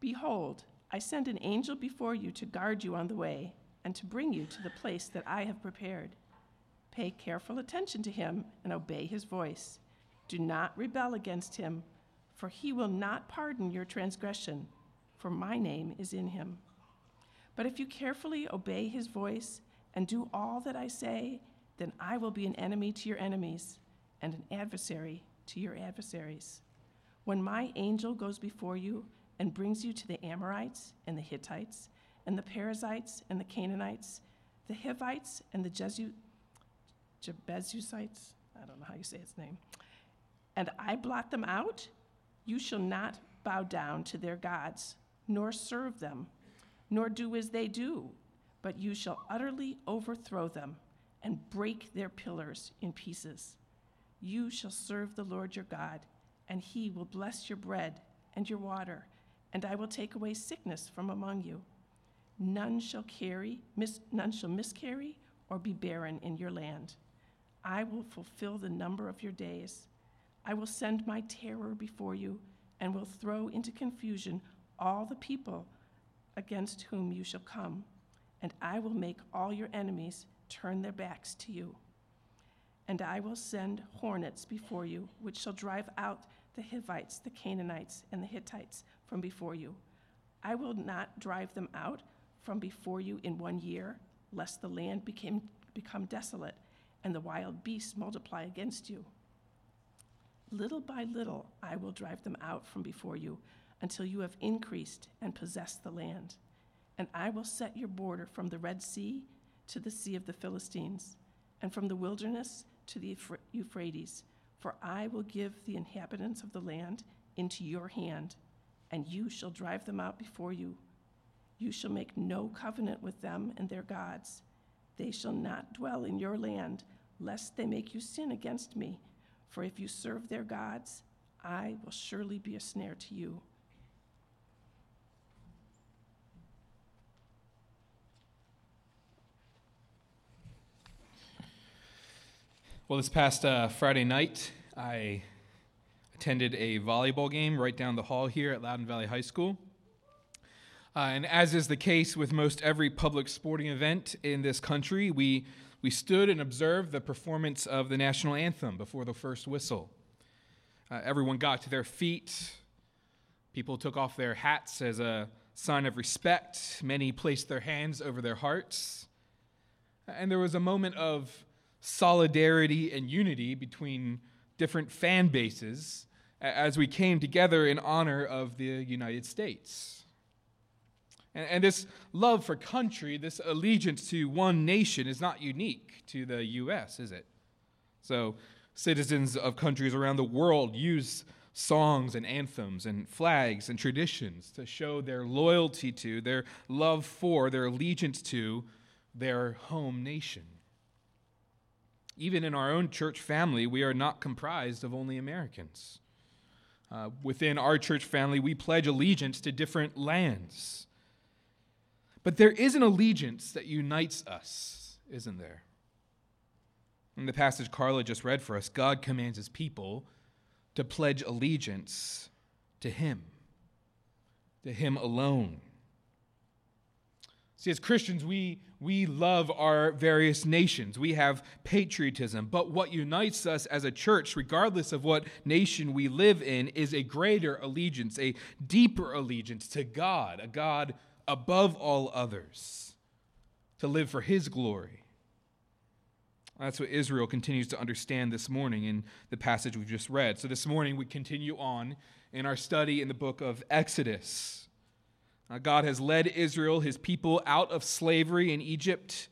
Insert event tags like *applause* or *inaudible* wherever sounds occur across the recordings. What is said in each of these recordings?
Behold, I send an angel before you to guard you on the way and to bring you to the place that I have prepared. Pay careful attention to him and obey his voice. Do not rebel against him, for he will not pardon your transgression, for my name is in him. But if you carefully obey his voice and do all that I say, then I will be an enemy to your enemies and an adversary to your adversaries. When my angel goes before you and brings you to the Amorites and the Hittites and the Perizzites and the Canaanites, the Hivites and the Jesu- Jebusites, I don't know how you say its name, and I blot them out, you shall not bow down to their gods, nor serve them, nor do as they do, but you shall utterly overthrow them and break their pillars in pieces. You shall serve the Lord your God, and he will bless your bread and your water, and I will take away sickness from among you. None shall carry, mis- none shall miscarry or be barren in your land. I will fulfill the number of your days. I will send my terror before you and will throw into confusion all the people against whom you shall come, and I will make all your enemies turn their backs to you. And I will send hornets before you, which shall drive out the Hivites, the Canaanites, and the Hittites from before you. I will not drive them out from before you in one year, lest the land became, become desolate and the wild beasts multiply against you. Little by little I will drive them out from before you until you have increased and possessed the land. And I will set your border from the Red Sea to the Sea of the Philistines, and from the wilderness to the Euphrates. For I will give the inhabitants of the land into your hand, and you shall drive them out before you. You shall make no covenant with them and their gods. They shall not dwell in your land, lest they make you sin against me. For if you serve their gods, I will surely be a snare to you. Well, this past uh, Friday night, I attended a volleyball game right down the hall here at Loudoun Valley High School. Uh, and as is the case with most every public sporting event in this country, we, we stood and observed the performance of the national anthem before the first whistle. Uh, everyone got to their feet. People took off their hats as a sign of respect. Many placed their hands over their hearts. And there was a moment of solidarity and unity between different fan bases as we came together in honor of the United States. And, and, this love for country, this allegiance to one nation, is not unique to the U.S., is it? So, citizens of countries around the world use songs and anthems and flags and traditions to show their loyalty to, their love for, their allegiance to their home nation. Even in our own church family, we are not comprised of only Americans. Uh, within our church family, we pledge allegiance to different lands. But there is an allegiance that unites us, isn't there? In the passage Carla just read for us, God commands his people to pledge allegiance to him, to him alone. See, as Christians, we, we love our various nations. We have patriotism. But what unites us as a church, regardless of what nation we live in, is a greater allegiance, a deeper allegiance to God, a God above all others, to live for His glory. That's what Israel continues to understand this morning in the passage we've just read. So this morning we continue on in our study in the book of Exodus. Uh, God has led Israel, his people, out of slavery in Egypt.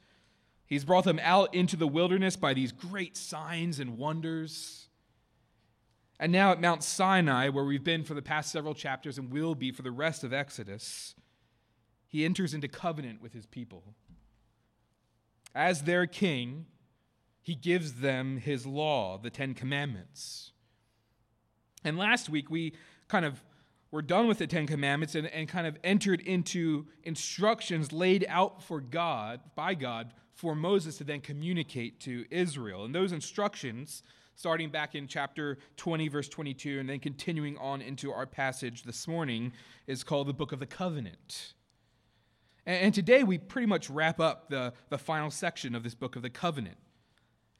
He's brought them out into the wilderness by these great signs and wonders. And now at Mount Sinai, where we've been for the past several chapters and will be for the rest of Exodus, he enters into covenant with his people. As their king, he gives them his law, the Ten Commandments. And last week, we kind of were done with the Ten Commandments and, and kind of entered into instructions laid out for God, by God, for Moses to then communicate to Israel. And those instructions starting back in chapter 20, verse 22, and then continuing on into our passage this morning, is called the Book of the Covenant. And, today we pretty much wrap up the, the final section of this Book of the Covenant.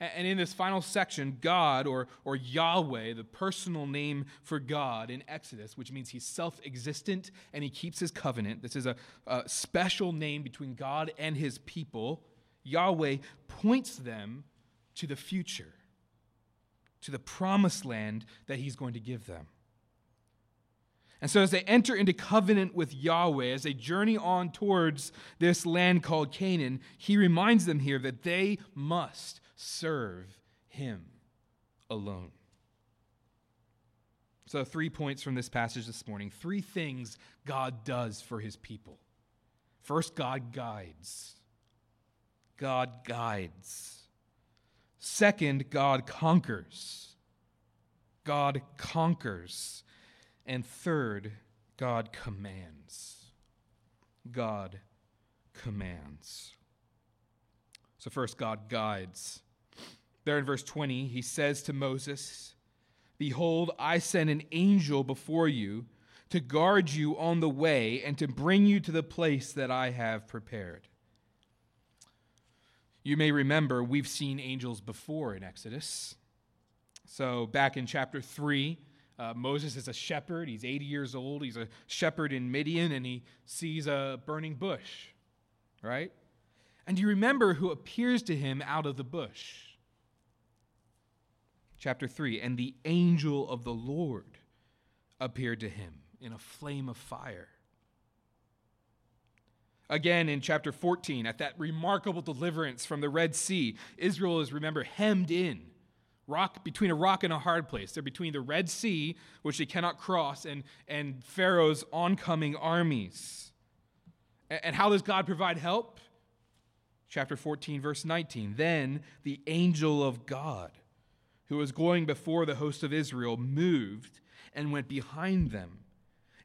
And in this final section, God or, or Yahweh, the personal name for God in Exodus, which means he's self existent and he keeps his covenant. This is a, a special name between God and his people. Yahweh points them to the future, to the promised land that he's going to give them. And so, as they enter into covenant with Yahweh, as they journey on towards this land called Canaan, he reminds them here that they must serve him alone. So, three points from this passage this morning three things God does for his people. First, God guides. God guides. Second, God conquers. God conquers. And third, God commands. God commands. So, first, God guides. There in verse 20, he says to Moses, Behold, I send an angel before you to guard you on the way and to bring you to the place that I have prepared. You may remember we've seen angels before in Exodus. So, back in chapter 3, uh, Moses is a shepherd. He's 80 years old. He's a shepherd in Midian, and he sees a burning bush, right? And do you remember who appears to him out of the bush? Chapter 3 And the angel of the Lord appeared to him in a flame of fire. Again, in chapter 14, at that remarkable deliverance from the Red Sea, Israel is, remember, hemmed in. Rock between a rock and a hard place. They're between the Red Sea, which they cannot cross, and, and Pharaoh's oncoming armies. And, and how does God provide help? Chapter 14, verse 19. Then the angel of God, who was going before the host of Israel, moved and went behind them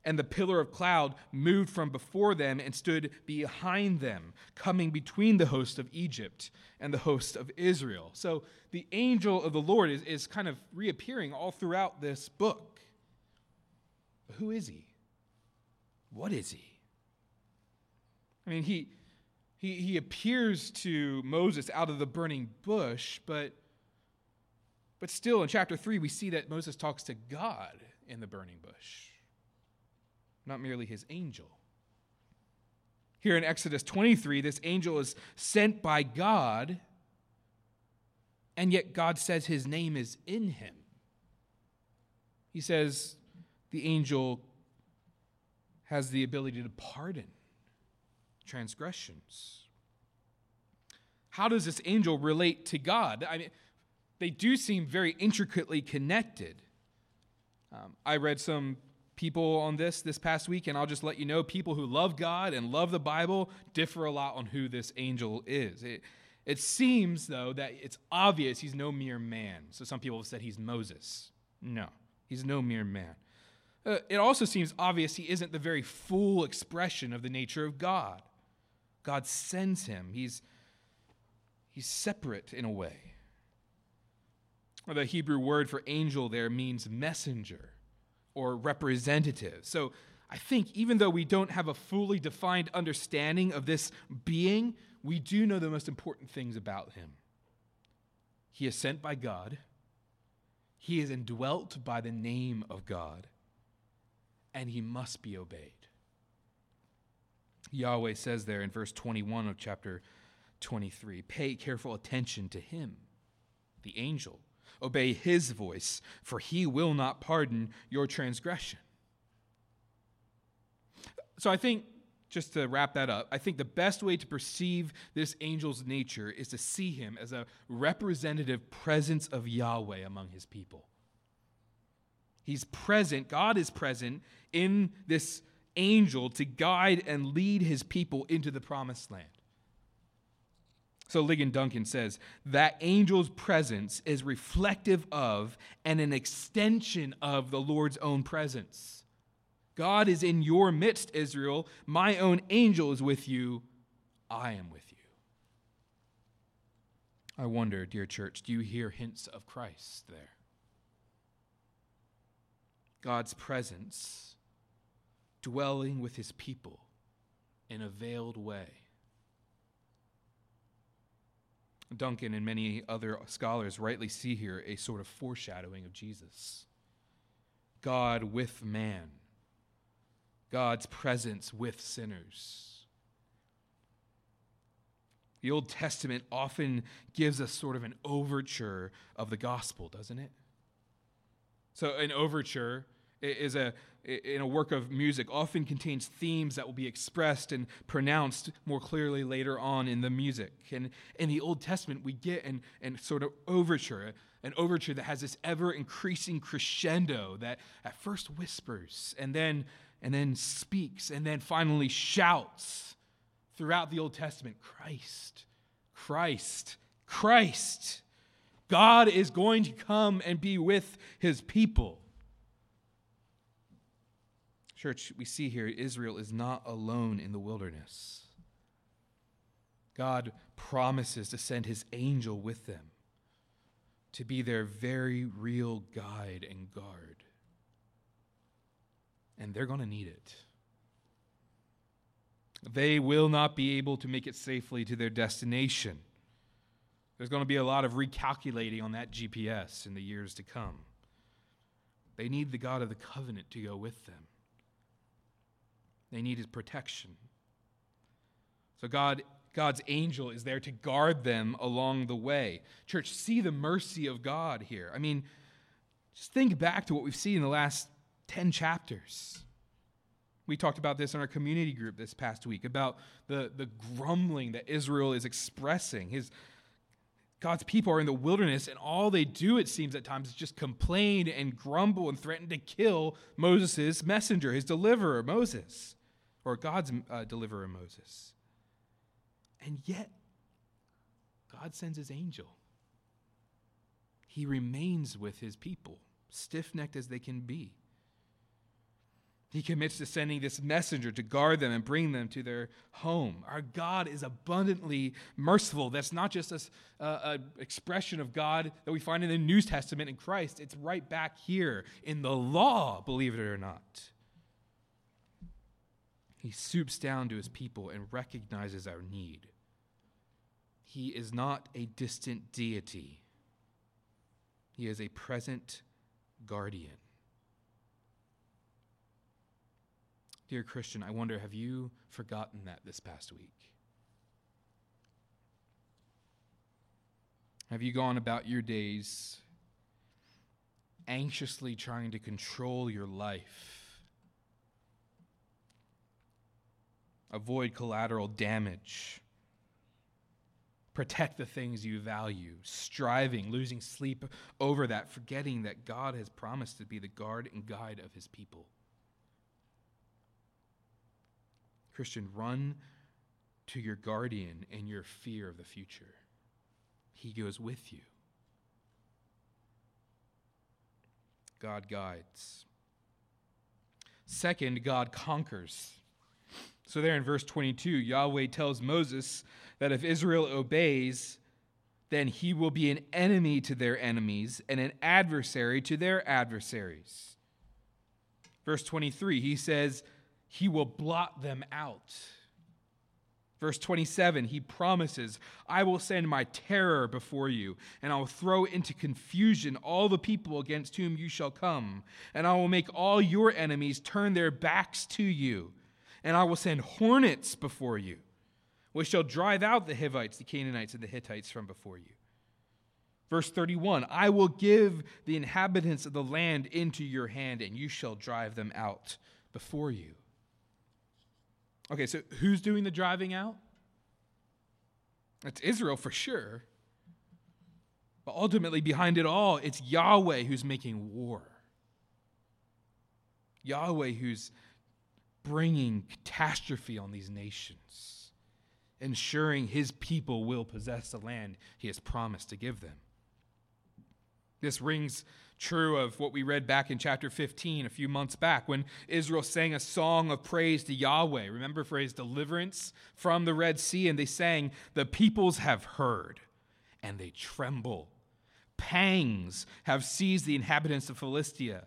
and the pillar of cloud moved from before them and stood behind them, coming between the host of Egypt and the host of Israel. So the angel of the Lord is, is kind of reappearing all throughout this book. But who is he? What is he? I mean, he, he, he appears to Moses out of the burning bush, but, but still in chapter 3, we see that Moses talks to God in the burning bush not merely his angel. Here in Exodus 23, this angel is sent by God, and yet God says his name is in him. He says the angel has the ability to pardon transgressions. How does this angel relate to God? I mean, they do seem very intricately connected. Um, I read some people on this this past week, and I'll just let you know people who love God and love the Bible differ a lot on who this angel is. It, it seems, though, that it's obvious he's no mere man. So some people have said he's Moses. No, he's no mere man. Uh, it also seems obvious he isn't the very full expression of the nature of God. God sends him, he's, he's separate in a way. The Hebrew word for angel there means messenger or representative. So I think even though we don't have a fully defined understanding of this being, we do know the most important things about him. He is sent by God, he is indwelt by the name of God, and he must be obeyed. Yahweh says there in verse 21 of chapter 23 pay careful attention to him, the angel Obey his voice, for he will not pardon your transgression. So I think, just to wrap that up, I think the best way to perceive this angel's nature is to see him as a representative presence of Yahweh among his people. He's present, God is present in this angel to guide and lead his people into the promised land. So Ligon Duncan says that angel's presence is reflective of and an extension of the Lord's own presence. God is in your midst, Israel. My own angel is with you. I am with you. I wonder, dear church, do you hear hints of Christ there? God's presence dwelling with his people in a veiled way. Duncan and many other scholars rightly see here a sort of foreshadowing of Jesus. God with man, God's presence with sinners. The Old Testament often gives us sort of an overture of the gospel, doesn't it? So, an overture is a in a work of music often contains themes that will be expressed and pronounced more clearly later on in the music. And in the Old Testament, we get an, an sort of overture, an overture that has this ever increasing crescendo that at first whispers and then and then speaks and then finally shouts throughout the Old Testament Christ, Christ, Christ. God is going to come and be with his people. Church, we see here Israel is not alone in the wilderness. God promises to send his angel with them to be their very real guide and guard. And they're going to need it. They will not be able to make it safely to their destination. There's going to be a lot of recalculating on that GPS in the years to come. They need the God of the covenant to go with them. They need his protection. So God God's angel is there to guard them along the way. Church, see the mercy of God here. I mean, just think back to what we've seen in the last 10 chapters. We talked about this in our community group this past week about the, the grumbling that Israel is expressing. His, God's people are in the wilderness, and all they do, it seems at times, is just complain and grumble and threaten to kill Moses' messenger, his deliverer, Moses or God's uh, deliverer Moses. And yet, God sends his angel. He remains with his people, stiff necked as they can be. He commits to sending this messenger to guard them and bring them to their home. Our God is abundantly merciful. That's not just an uh, expression of God that we find in the New Testament in Christ, it's right back here in the law, believe it or not. He swoops down to his people and recognizes our need. He is not a distant deity, he is a present guardian. Dear Christian, I wonder have you forgotten that this past week? Have you gone about your days anxiously trying to control your life? Avoid collateral damage, protect the things you value, striving, losing sleep over that, forgetting that God has promised to be the guard and guide of his people. Christian, run to your guardian in your fear of the future. He goes with you. God guides. Second, God conquers. So, there in verse 22, Yahweh tells Moses that if Israel obeys, then he will be an enemy to their enemies and an adversary to their adversaries. Verse 23, he says, He will blot them out. Verse 27, he promises, I will send my terror before you, and I will throw into confusion all the people against whom you shall come, and I will make all your enemies turn their backs to you and I will send hornets before you, which shall drive out the Hivites, the Canaanites, and the Hittites from before you. Verse 31 I will give the inhabitants of the land into your hand, and you shall drive them out before you. Okay, so who's doing the driving out? It's Israel for sure. But ultimately, behind it all, it's Yahweh who's making war. Yahweh who's bringing catastrophe on these nations, ensuring his people will possess the land he has promised to give them. This rings true of what we read back in chapter 15 a few months back when Israel sang a song of praise to Yahweh. Remember for his deliverance from the Red Sea? And they sang, The peoples have heard, and they tremble. Pangs have seized the inhabitants of Philistia.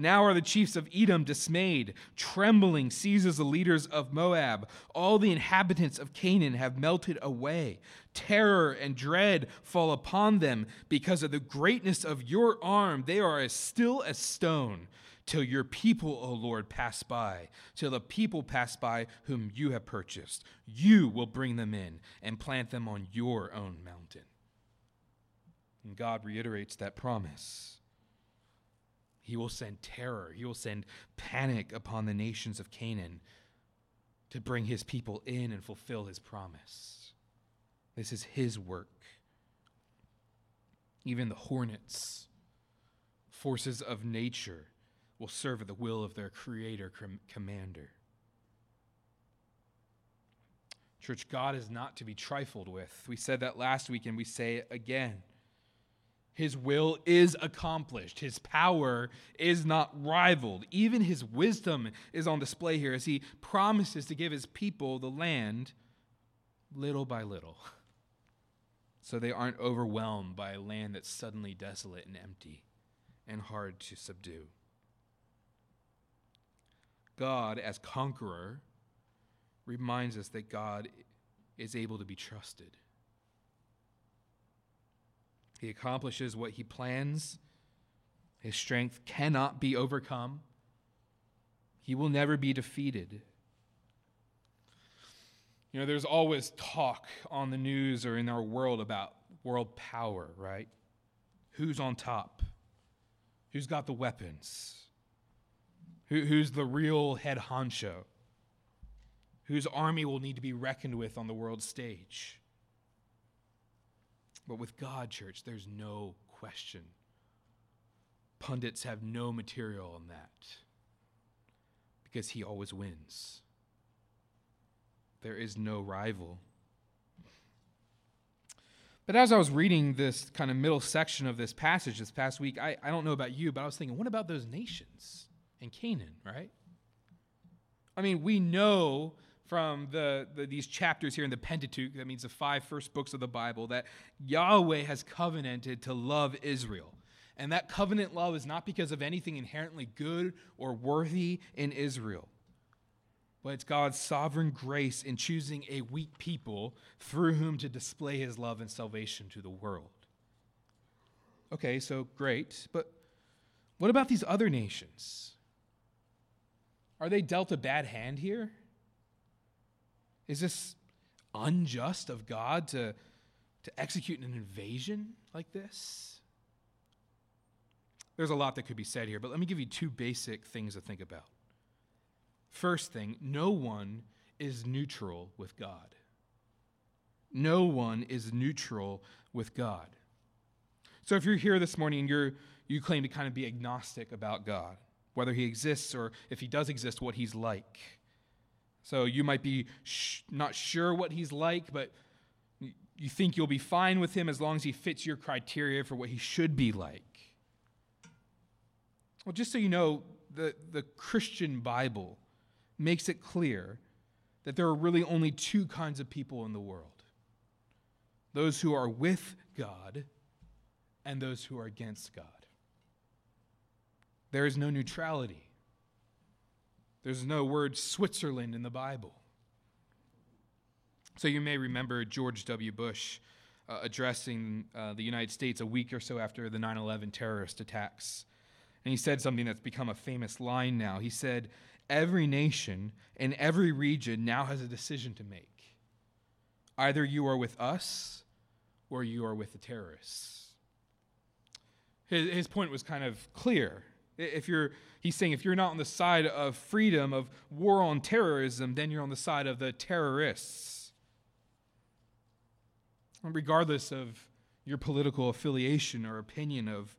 Now are the chiefs of Edom dismayed. Trembling seizes the leaders of Moab. All the inhabitants of Canaan have melted away. Terror and dread fall upon them because of the greatness of your arm. They are as still as stone till your people, O Lord, pass by, till the people pass by whom you have purchased. You will bring them in and plant them on your own mountain. And God reiterates that promise. He will send terror, he will send panic upon the nations of Canaan to bring his people in and fulfill his promise. This is his work. Even the hornets, forces of nature, will serve at the will of their creator com- commander. Church, God is not to be trifled with. We said that last week and we say it again. His will is accomplished. His power is not rivaled. Even his wisdom is on display here as he promises to give his people the land little by little. *laughs* So they aren't overwhelmed by a land that's suddenly desolate and empty and hard to subdue. God, as conqueror, reminds us that God is able to be trusted. He accomplishes what he plans. His strength cannot be overcome. He will never be defeated. You know, there's always talk on the news or in our world about world power, right? Who's on top? Who's got the weapons? Who, who's the real head honcho? Whose army will need to be reckoned with on the world stage? But with God, church, there's no question. Pundits have no material on that because he always wins. There is no rival. But as I was reading this kind of middle section of this passage this past week, I, I don't know about you, but I was thinking, what about those nations and Canaan, right? I mean, we know from the, the, these chapters here in the Pentateuch, that means the five first books of the Bible, that Yahweh has covenanted to love Israel. And that covenant love is not because of anything inherently good or worthy in Israel, but it's God's sovereign grace in choosing a weak people through whom to display his love and salvation to the world. Okay, so great, but what about these other nations? Are they dealt a bad hand here? Is this unjust of God to, to execute an invasion like this? There's a lot that could be said here, but let me give you two basic things to think about. First thing, no one is neutral with God. No one is neutral with God. So if you're here this morning and you're, you claim to kind of be agnostic about God, whether he exists or if he does exist, what he's like, so you might be sh- not sure what he's like, but you think you'll be fine with him as long as he fits your criteria for what he should be like. Well, just so you know, the, the Christian Bible makes it clear that there are really only two kinds of people in the world those who are with God and those who are against God. There is no neutrality. There's no word Switzerland in the Bible. So you may remember George W. Bush uh, addressing uh, the United States a week or so after the 9 11 terrorist attacks. And he said something that's become a famous line now. He said, Every nation and every region now has a decision to make. Either you are with us or you are with the terrorists. His, his point was kind of clear. If you're, he's saying if you're not on the side of freedom, of war on terrorism, then you're on the side of the terrorists. Regardless of your political affiliation or opinion of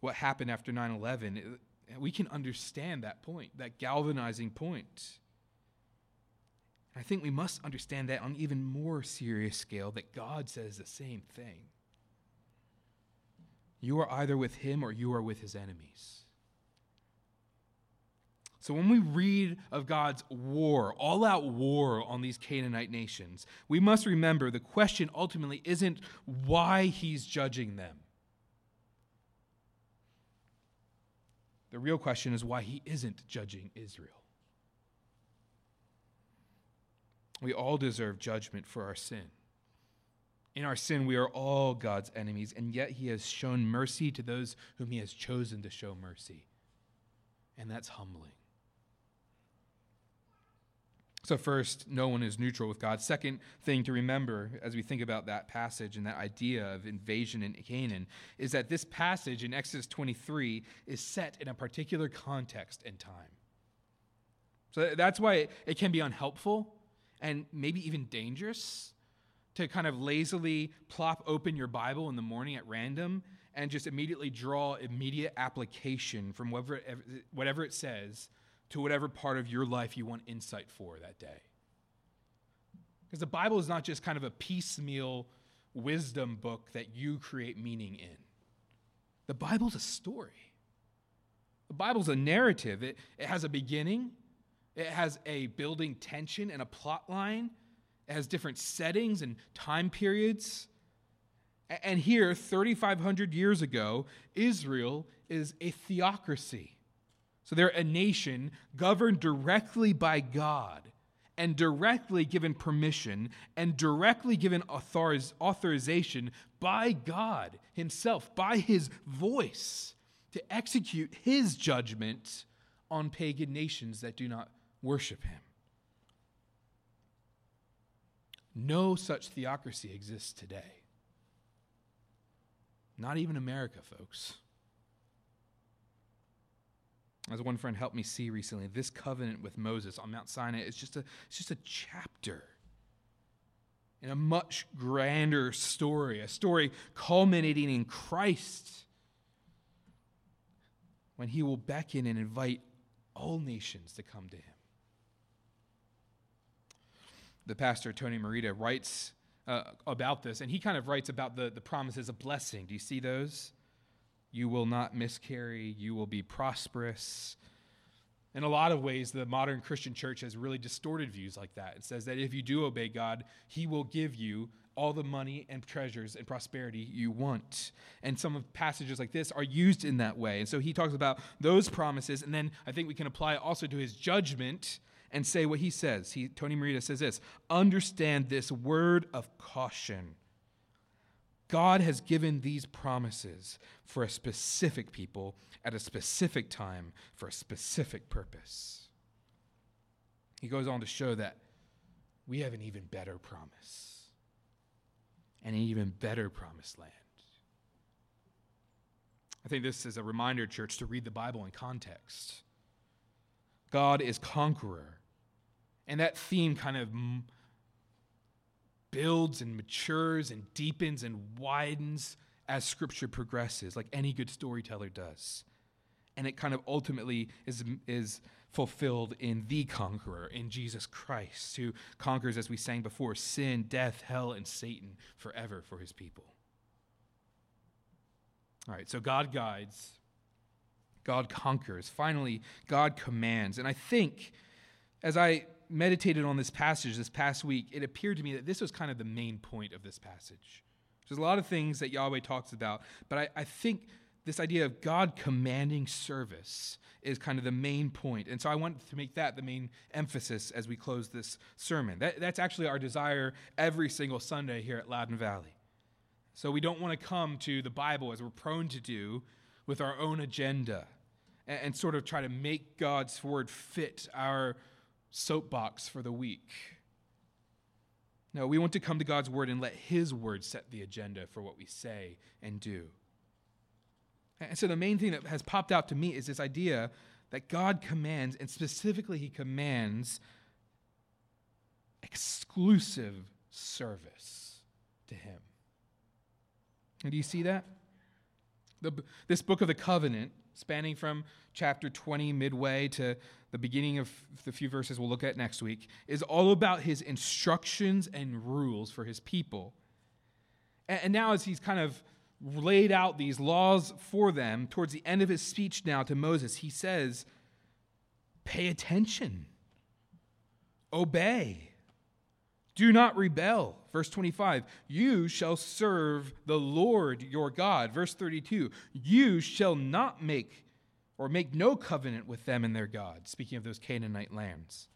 what happened after 9 11, we can understand that point, that galvanizing point. I think we must understand that on an even more serious scale that God says the same thing. You are either with him or you are with his enemies. So when we read of God's war, all out war on these Canaanite nations, we must remember the question ultimately isn't why he's judging them. The real question is why he isn't judging Israel. We all deserve judgment for our sin. In our sin, we are all God's enemies, and yet He has shown mercy to those whom He has chosen to show mercy. And that's humbling. So, first, no one is neutral with God. Second thing to remember as we think about that passage and that idea of invasion in Canaan is that this passage in Exodus 23 is set in a particular context and time. So, that's why it can be unhelpful and maybe even dangerous to kind of lazily plop open your Bible in the morning at random and just immediately draw immediate application from whatever, whatever it says to whatever part of your life you want insight for that day. Because the Bible is not just kind of a piecemeal wisdom book that you create meaning in. The Bible's a story. The Bible's a narrative. It, it has a beginning, it has a building tension and a plot line, it has different settings and time periods. And here, 3,500 years ago, Israel is a theocracy. So they're a nation governed directly by God and directly given permission and directly given authoriz- authorization by God Himself, by His voice, to execute His judgment on pagan nations that do not worship Him. No such theocracy exists today. Not even America, folks. As one friend helped me see recently, this covenant with Moses on Mount Sinai is just a, it's just a chapter in a much grander story, a story culminating in Christ when he will beckon and invite all nations to come to him. The pastor, Tony Merida, writes uh, about this, and he kind of writes about the, the promises of blessing. Do you see those? You will not miscarry. You will be prosperous. In a lot of ways, the modern Christian church has really distorted views like that. It says that if you do obey God, He will give you all the money and treasures and prosperity you want. And some of passages like this are used in that way. And so he talks about those promises, and then I think we can apply also to his judgment and say what he says. He, Tony Merida says this Understand this word of caution. God has given these promises for a specific people at a specific time for a specific purpose. He goes on to show that we have an even better promise and an even better promised land. I think this is a reminder, church, to read the Bible in context. God is conqueror. And that theme kind of builds and matures and deepens and widens as scripture progresses, like any good storyteller does. And it kind of ultimately is, is fulfilled in the conqueror, in Jesus Christ, who conquers, as we sang before, sin, death, hell, and Satan forever for his people. All right, so God guides, God conquers. Finally, God commands. And I think as I meditated on this passage this past week, it appeared to me that this was kind of the main point of this passage. There's a lot of things that Yahweh talks about, but I, I think this idea of God commanding service is kind of the main point. And so I want to make that the main emphasis as we close this sermon. That, that's actually our desire every single Sunday here at Loudoun Valley. So we don't want to come to the Bible as we're prone to do with our own agenda and, and sort of try to make God's word fit our soapbox for the week. No, we want to come to God's word and let His word set the agenda for what we say and do. And so the main thing that has popped out to me is this idea that God commands, and specifically, He commands exclusive service to Him. And do you see that? The, this book of the covenant, spanning from chapter 20 midway to the beginning of the few verses we'll look at next week, is all about his instructions and rules for his people. And now, as he's kind of laid out these laws for them, towards the end of his speech now to Moses, he says, pay attention, obey. Do not rebel. Verse 25, you shall serve the Lord your God. Verse 32, you shall not make or make no covenant with them and their God. Speaking of those Canaanite lands.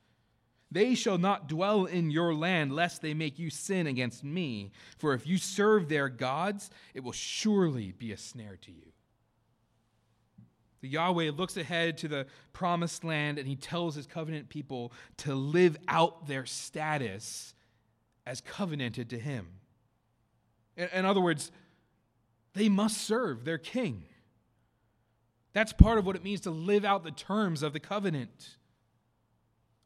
They shall not dwell in your land, lest they make you sin against me. For if you serve their gods, it will surely be a snare to you. The Yahweh looks ahead to the promised land and he tells his covenant people to live out their status as covenanted to him. In, in other words, they must serve their king. That's part of what it means to live out the terms of the covenant,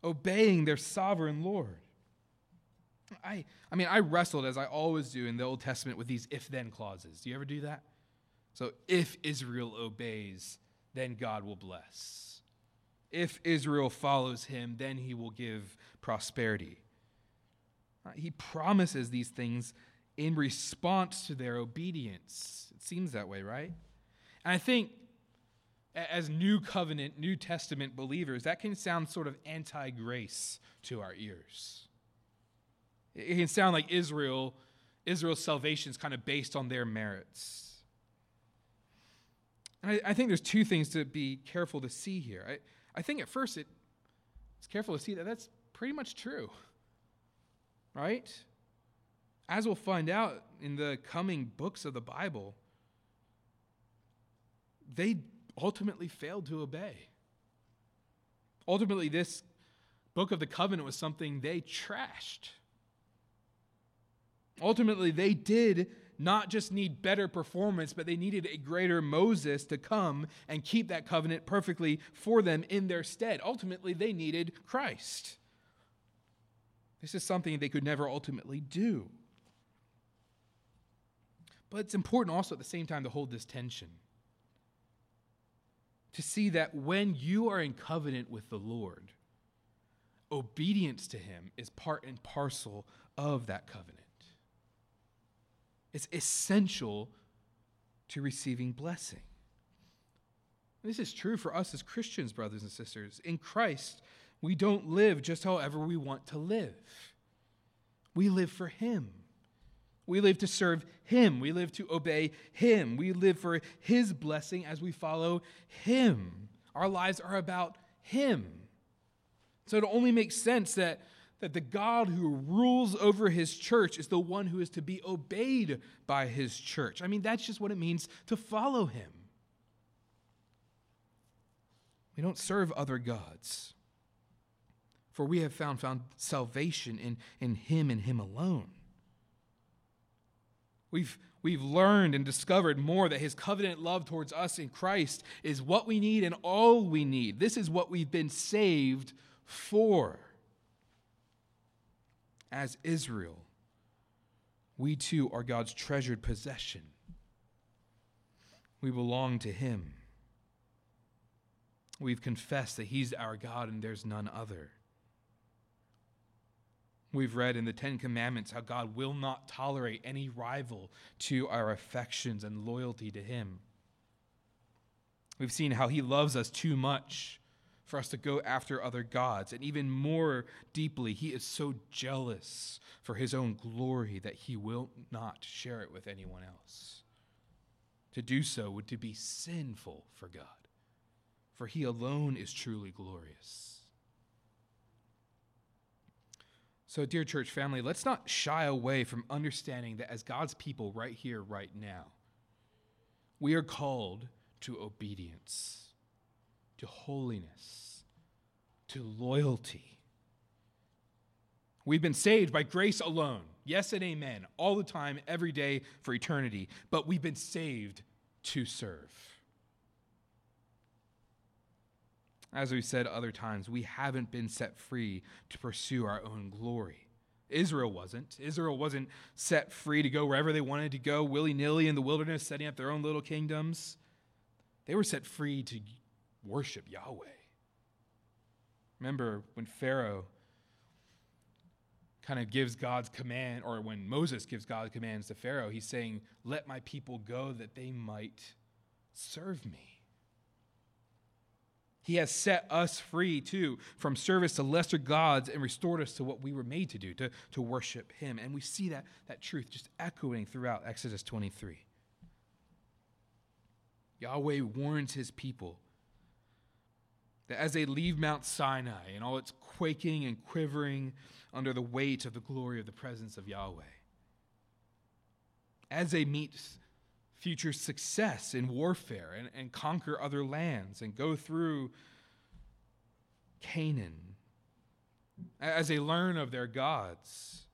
obeying their sovereign Lord. I, I mean, I wrestled, as I always do in the Old Testament, with these if then clauses. Do you ever do that? So, if Israel obeys, then God will bless. If Israel follows him, then he will give prosperity. Uh, he promises these things in response to their obedience. It seems that way, right? And I think as New Covenant, New Testament believers, that can sound sort of anti grace to our ears. It can sound like Israel, Israel's salvation is kind of based on their merits. And I, I, think there's two things to be careful to see here. I, I think at first it, it's careful to see that that's pretty much true. Right? As we'll find out in the coming books of the Bible, they ultimately failed to obey. Ultimately, this book of the covenant was something they trashed. Ultimately, they did not just need better performance, but they needed a greater Moses to come and keep that covenant perfectly for them in their stead. Ultimately, they needed Christ. This is something they could never ultimately do. But it's important also at the same time to hold this tension. To see that when you are in covenant with the Lord, obedience to Him is part and parcel of that covenant. It's essential to receiving blessing. This is true for us as Christians, brothers and sisters. In Christ, we don't live just however we want to live. We live for Him. We live to serve Him. We live to obey Him. We live for His blessing as we follow Him. Our lives are about Him. So it only makes sense that that the God who rules over his church is the one who is to be obeyed by his church. I mean, that's just what it means to follow him. We don't serve other gods, for we have found, found salvation in, in him and him alone. We've, we've learned and discovered more that his covenant love towards us in Christ is what we need and all we need. This is what we've been saved for as Israel, we too are God's treasured possession. We belong to Him. We've confessed that He's our God and there's none other. We've read in the Ten Commandments how God will not tolerate any rival to our affections and loyalty to Him. We've seen how He loves us too much for us to go after other gods. And even more deeply, he is so jealous for his own glory that he will not share it with anyone else. To do so would to be sinful for God, for he alone is truly glorious. So, dear church family, let's not shy away from understanding that as God's people right here, right now, we are called to obedience to holiness, to loyalty. We've been saved by grace alone. Yes and amen. All the time, every day, for eternity. But we've been saved to serve. As we've said other times, we haven't been set free to pursue our own glory. Israel wasn't. Israel wasn't set free to go wherever they wanted to go, willy nilly in the wilderness, setting up their own little kingdoms. They were set free to worship Yahweh. Remember when Pharaoh kind of gives God's command, or when Moses gives God's commands to Pharaoh, he's saying, Let my people go that they might serve me. He has set us free too from service to lesser gods and restored us to what we were made to do, to, to worship Him. And we see that, that truth just echoing throughout Exodus 23. Yahweh warns His people that as they leave Mount Sinai and all its quaking and quivering under the weight of the glory of the presence of Yahweh, as they meet future success in warfare and, and conquer other lands and go through Canaan, as they learn of their gods,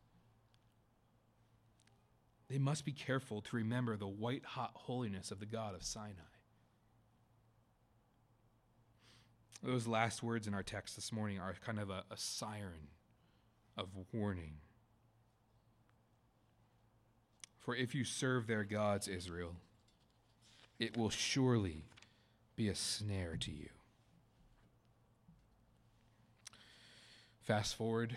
they must be careful to remember the white hot holiness of the God of Sinai. Those last words in our text this morning are kind of a, a siren of warning. For if you serve their gods, Israel, it will surely be a snare to you. Fast forward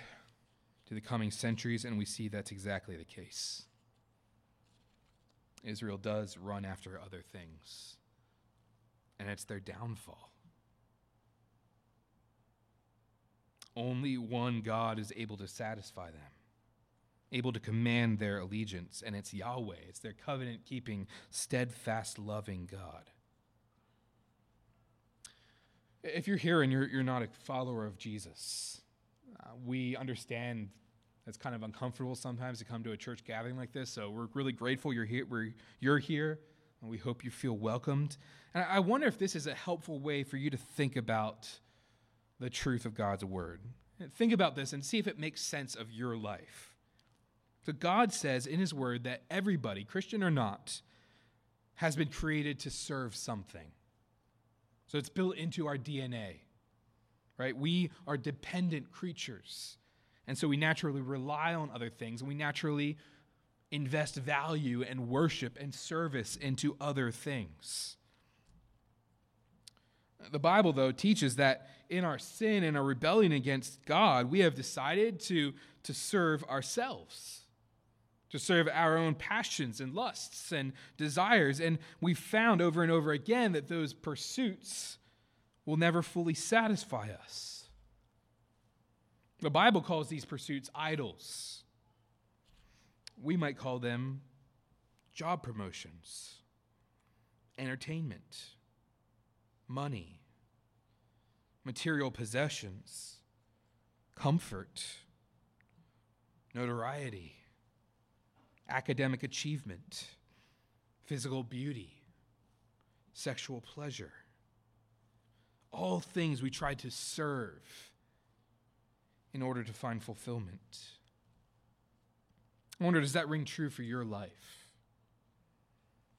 to the coming centuries, and we see that's exactly the case. Israel does run after other things, and it's their downfall. Only one God is able to satisfy them able to command their allegiance, and it's Yahweh. It's their covenant keeping, steadfast, loving God. If you're here and you're, you're not a follower of Jesus, uh, we understand it's kind of uncomfortable sometimes to come to a church gathering like this. So we're really grateful you're here. We're, you're here, and we hope you feel welcomed. And I wonder if this is a helpful way for you to think about the truth of God's word. Think about this and see if it makes sense of your life. So God says in His Word that everybody, Christian or not, has been created to serve something. So it's built into our DNA, right? We are dependent creatures. And so we naturally rely on other things, and we naturally invest value and worship and service into other things. The Bible, though, teaches that in our sin and our rebellion against God, we have decided to, to serve ourselves to serve our own passions and lusts and desires. And we've found over and over again that those pursuits will never fully satisfy us. The Bible calls these pursuits idols. We might call them job promotions, entertainment, money, material possessions, comfort, notoriety academic achievement, physical beauty, sexual pleasure. All things we try to serve in order to find fulfillment. I wonder, does that ring true for your life?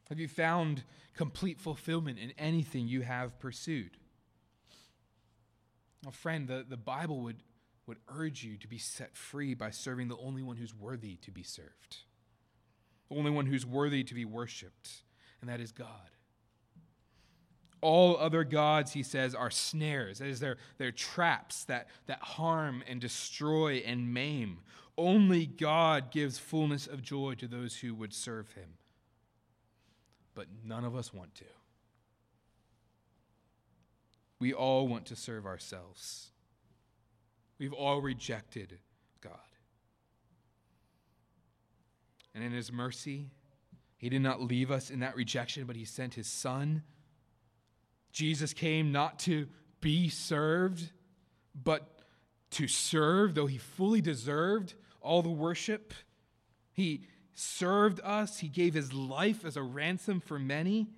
Have you found complete fulfillment in anything you have pursued? A friend, the, the Bible would, would urge you to be set free by serving the only one who's worthy to be served the only one who's worthy to be worshiped, and that is God. All other gods, he says, are snares. That is, they're, they're traps that, that harm and destroy and maim. Only God gives fullness of joy to those who would serve him. But none of us want to. We all want to serve ourselves. We've all rejected God. And in his mercy, he did not leave us in that rejection, but he sent his son. Jesus came not to be served, but to serve, though he fully deserved all the worship. He served us, he gave his life as a ransom for many.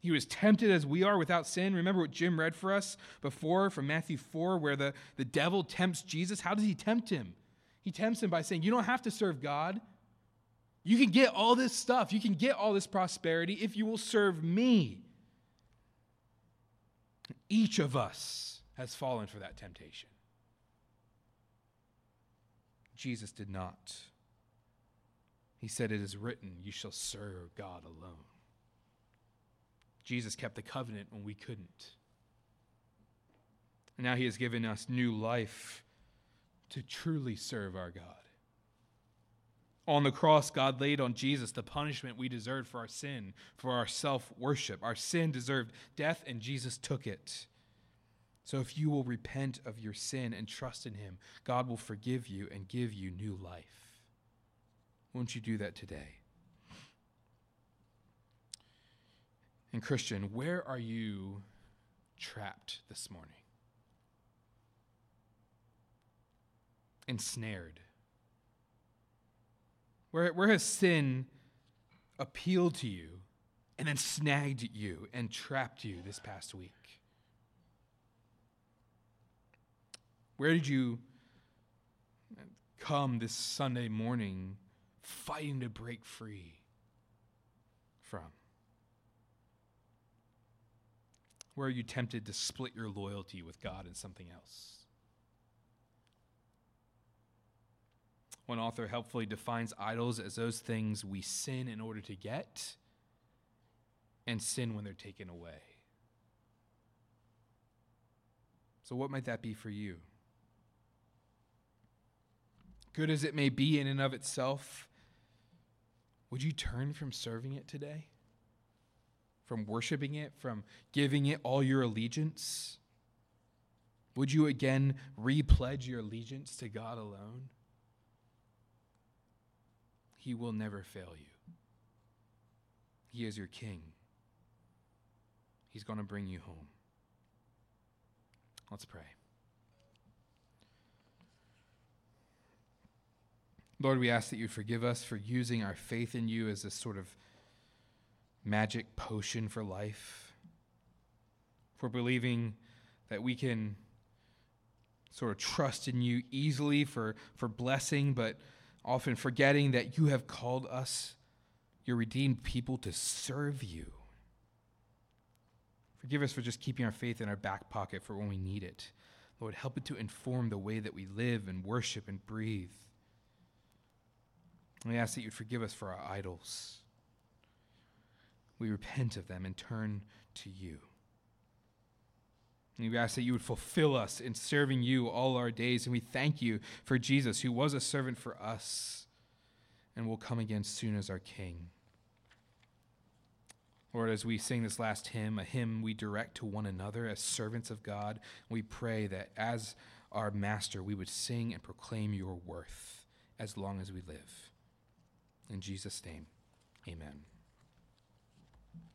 He was tempted as we are without sin. Remember what Jim read for us before from Matthew 4, where the, the devil tempts Jesus? How does he tempt him? He tempts him by saying, You don't have to serve God. You can get all this stuff, you can get all this prosperity if you will serve me. Each of us has fallen for that temptation. Jesus did not. He said, It is written, You shall serve God alone. Jesus kept the covenant when we couldn't. And now he has given us new life to truly serve our God. On the cross, God laid on Jesus the punishment we deserved for our sin, for our self worship. Our sin deserved death, and Jesus took it. So if you will repent of your sin and trust in Him, God will forgive you and give you new life. Won't you do that today? And, Christian, where are you trapped this morning? Ensnared. Where, where has sin appealed to you and then snagged you and trapped you this past week? Where did you come this Sunday morning fighting to break free from? Where are you tempted to split your loyalty with God and something else? One author helpfully defines idols as those things we sin in order to get and sin when they're taken away. So, what might that be for you? Good as it may be in and of itself, would you turn from serving it today? From worshiping it, from giving it all your allegiance? Would you again repledge your allegiance to God alone? He will never fail you. He is your king. He's going to bring you home. Let's pray. Lord, we ask that you forgive us for using our faith in you as a sort of magic potion for life, for believing that we can sort of trust in you easily for, for blessing, but often forgetting that you have called us, your redeemed people, to serve you. Forgive us for just keeping our faith in our back pocket for when we need it. Lord, help it to inform the way that we live and worship and breathe. We ask that you'd forgive us for our idols. We repent of them and turn to you. And we ask that you would fulfill us in serving you all our days. And we thank you for Jesus, who was a servant for us and will come again soon as our King. Lord, as we sing this last hymn, a hymn we direct to one another as servants of God, we pray that as our Master, we would sing and proclaim your worth as long as we live. In Jesus' name, amen.